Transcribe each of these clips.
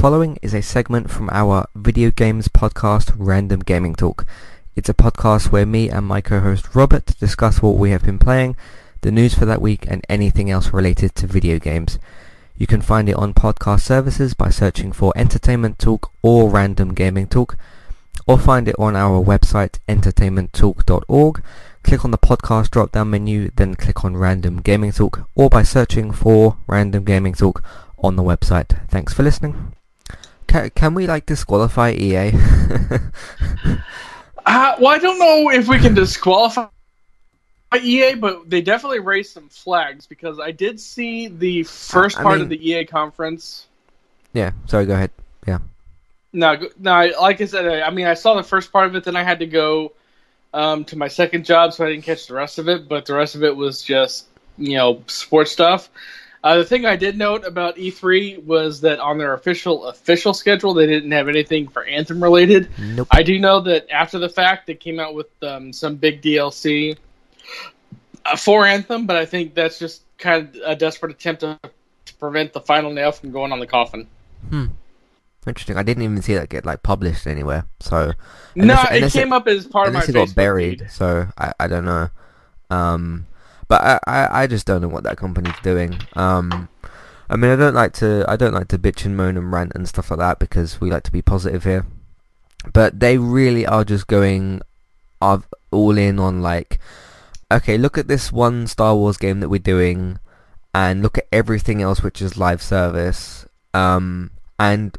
following is a segment from our video games podcast, Random Gaming Talk. It's a podcast where me and my co-host Robert discuss what we have been playing, the news for that week, and anything else related to video games. You can find it on podcast services by searching for Entertainment Talk or Random Gaming Talk, or find it on our website entertainmenttalk.org. Click on the podcast drop-down menu, then click on Random Gaming Talk, or by searching for Random Gaming Talk on the website. Thanks for listening. Can, can we like disqualify EA? Uh, well, I don't know if we can disqualify EA, but they definitely raised some flags because I did see the first I part mean- of the EA conference. yeah, sorry, go ahead. Yeah. No, no. Like I said, I, I mean, I saw the first part of it, then I had to go um, to my second job, so I didn't catch the rest of it. But the rest of it was just you know sports stuff. Uh, the thing I did note about E3 was that on their official official schedule, they didn't have anything for Anthem related. Nope. I do know that after the fact, they came out with um, some big DLC uh, for Anthem, but I think that's just kind of a desperate attempt to, to prevent the final nail from going on the coffin. Hmm. Interesting. I didn't even see that get like published anywhere. So no, it unless came up as part of my unless it got buried, feed. so I, I don't know. Um, but I, I, I just don't know what that company's doing. Um, I mean, I don't like to I don't like to bitch and moan and rant and stuff like that because we like to be positive here. But they really are just going all in on like, okay, look at this one Star Wars game that we're doing, and look at everything else which is live service. Um, and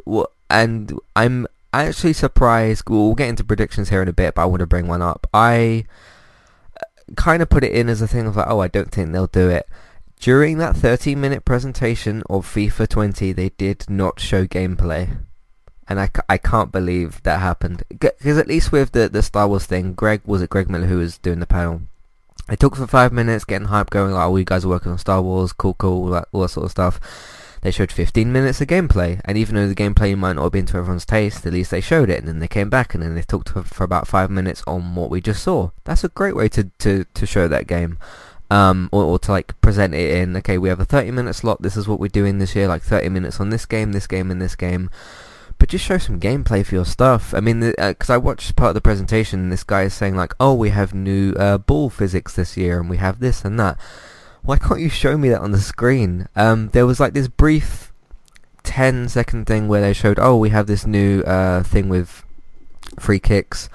and I'm actually surprised. We'll we'll get into predictions here in a bit, but I want to bring one up. I kind of put it in as a thing of like, oh, I don't think they'll do it. During that 30 minute presentation of FIFA 20, they did not show gameplay. And I, I can't believe that happened. Because at least with the, the Star Wars thing, Greg, was it Greg Miller who was doing the panel? They talked for five minutes, getting hype, going like, oh, you guys are working on Star Wars, cool, cool, all that, all that sort of stuff. They showed 15 minutes of gameplay, and even though the gameplay might not have been to everyone's taste, at least they showed it, and then they came back, and then they talked for, about five minutes on what we just saw. That's a great way to, to, to show that game, um, or, or to like present it in, okay, we have a 30 minute slot, this is what we're doing this year, like 30 minutes on this game, this game, and this game. But just show some gameplay for your stuff. I mean, because I watched part of the presentation, this guy is saying like, "Oh, we have new uh, ball physics this year, and we have this and that." Why can't you show me that on the screen? Um, there was like this brief 10 second thing where they showed, "Oh, we have this new uh, thing with free kicks,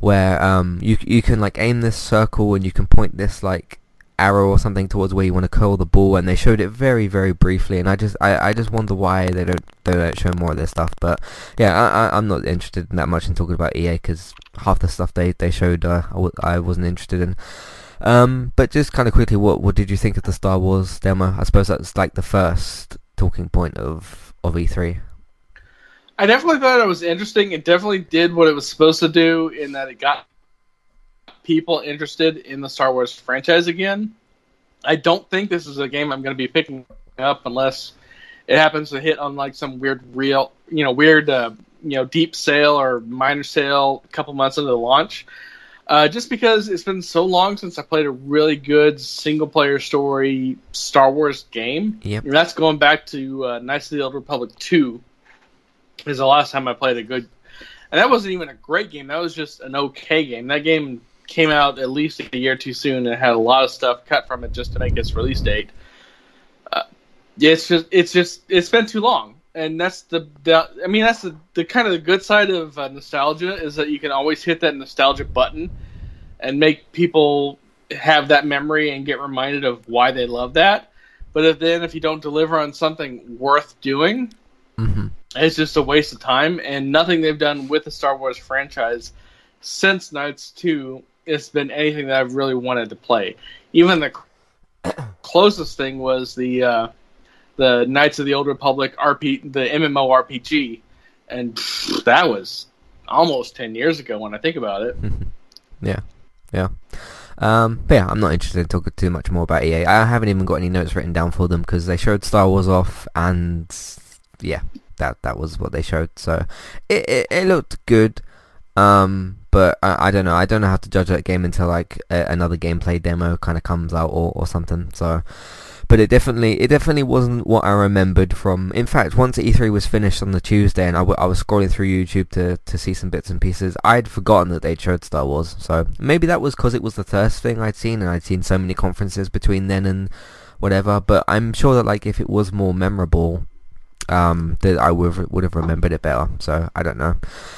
where um, you you can like aim this circle and you can point this like arrow or something towards where you want to curl the ball and they showed it very very briefly and I just I, I just wonder why they don't they don't show more of this stuff but yeah I, I'm not interested in that much in talking about EA because half the stuff they they showed uh, I, w- I wasn't interested in um but just kind of quickly what what did you think of the Star Wars demo I suppose that's like the first talking point of of E E3 I definitely thought it was interesting. It definitely did what it was supposed to do in that it got people interested in the Star Wars franchise again. I don't think this is a game I'm going to be picking up unless it happens to hit on like some weird real, you know, weird, uh, you know, deep sale or minor sale a couple months into the launch. Uh, just because it's been so long since I played a really good single player story Star Wars game. Yep. And that's going back to uh, Knights of the Old Republic 2 is the last time I played a good, and that wasn't even a great game. That was just an okay game. That game came out at least a year too soon and had a lot of stuff cut from it just to make its release date. Uh, it's just it's just it's been too long, and that's the, the I mean that's the, the kind of the good side of uh, nostalgia is that you can always hit that nostalgia button and make people have that memory and get reminded of why they love that. But if then if you don't deliver on something worth doing, mm-hmm. it's just a waste of time, and nothing they've done with the Star Wars franchise since Knights 2 has been anything that I've really wanted to play. Even the closest thing was the uh, the Knights of the Old Republic RP, the MMO RPG, and pfft, that was almost 10 years ago when I think about it. yeah yeah um, but yeah, I'm not interested in talking too much more about EA. I haven't even got any notes written down for them because they showed Star Wars off, and yeah, that that was what they showed. So it it, it looked good, um, but I, I don't know. I don't know how to judge that game until like a, another gameplay demo kind of comes out or, or something. So, but it definitely it definitely wasn't what I remembered from. In fact, once E3 was finished on the Tuesday, and I, w- I was scrolling through YouTube to to see some bits and pieces, I'd forgotten that they'd showed Star Wars. So maybe that was because it was the first thing I'd seen, and I'd seen so many conferences between then and whatever. But I'm sure that like if it was more memorable, um, that I would would have remembered it better. So I don't know.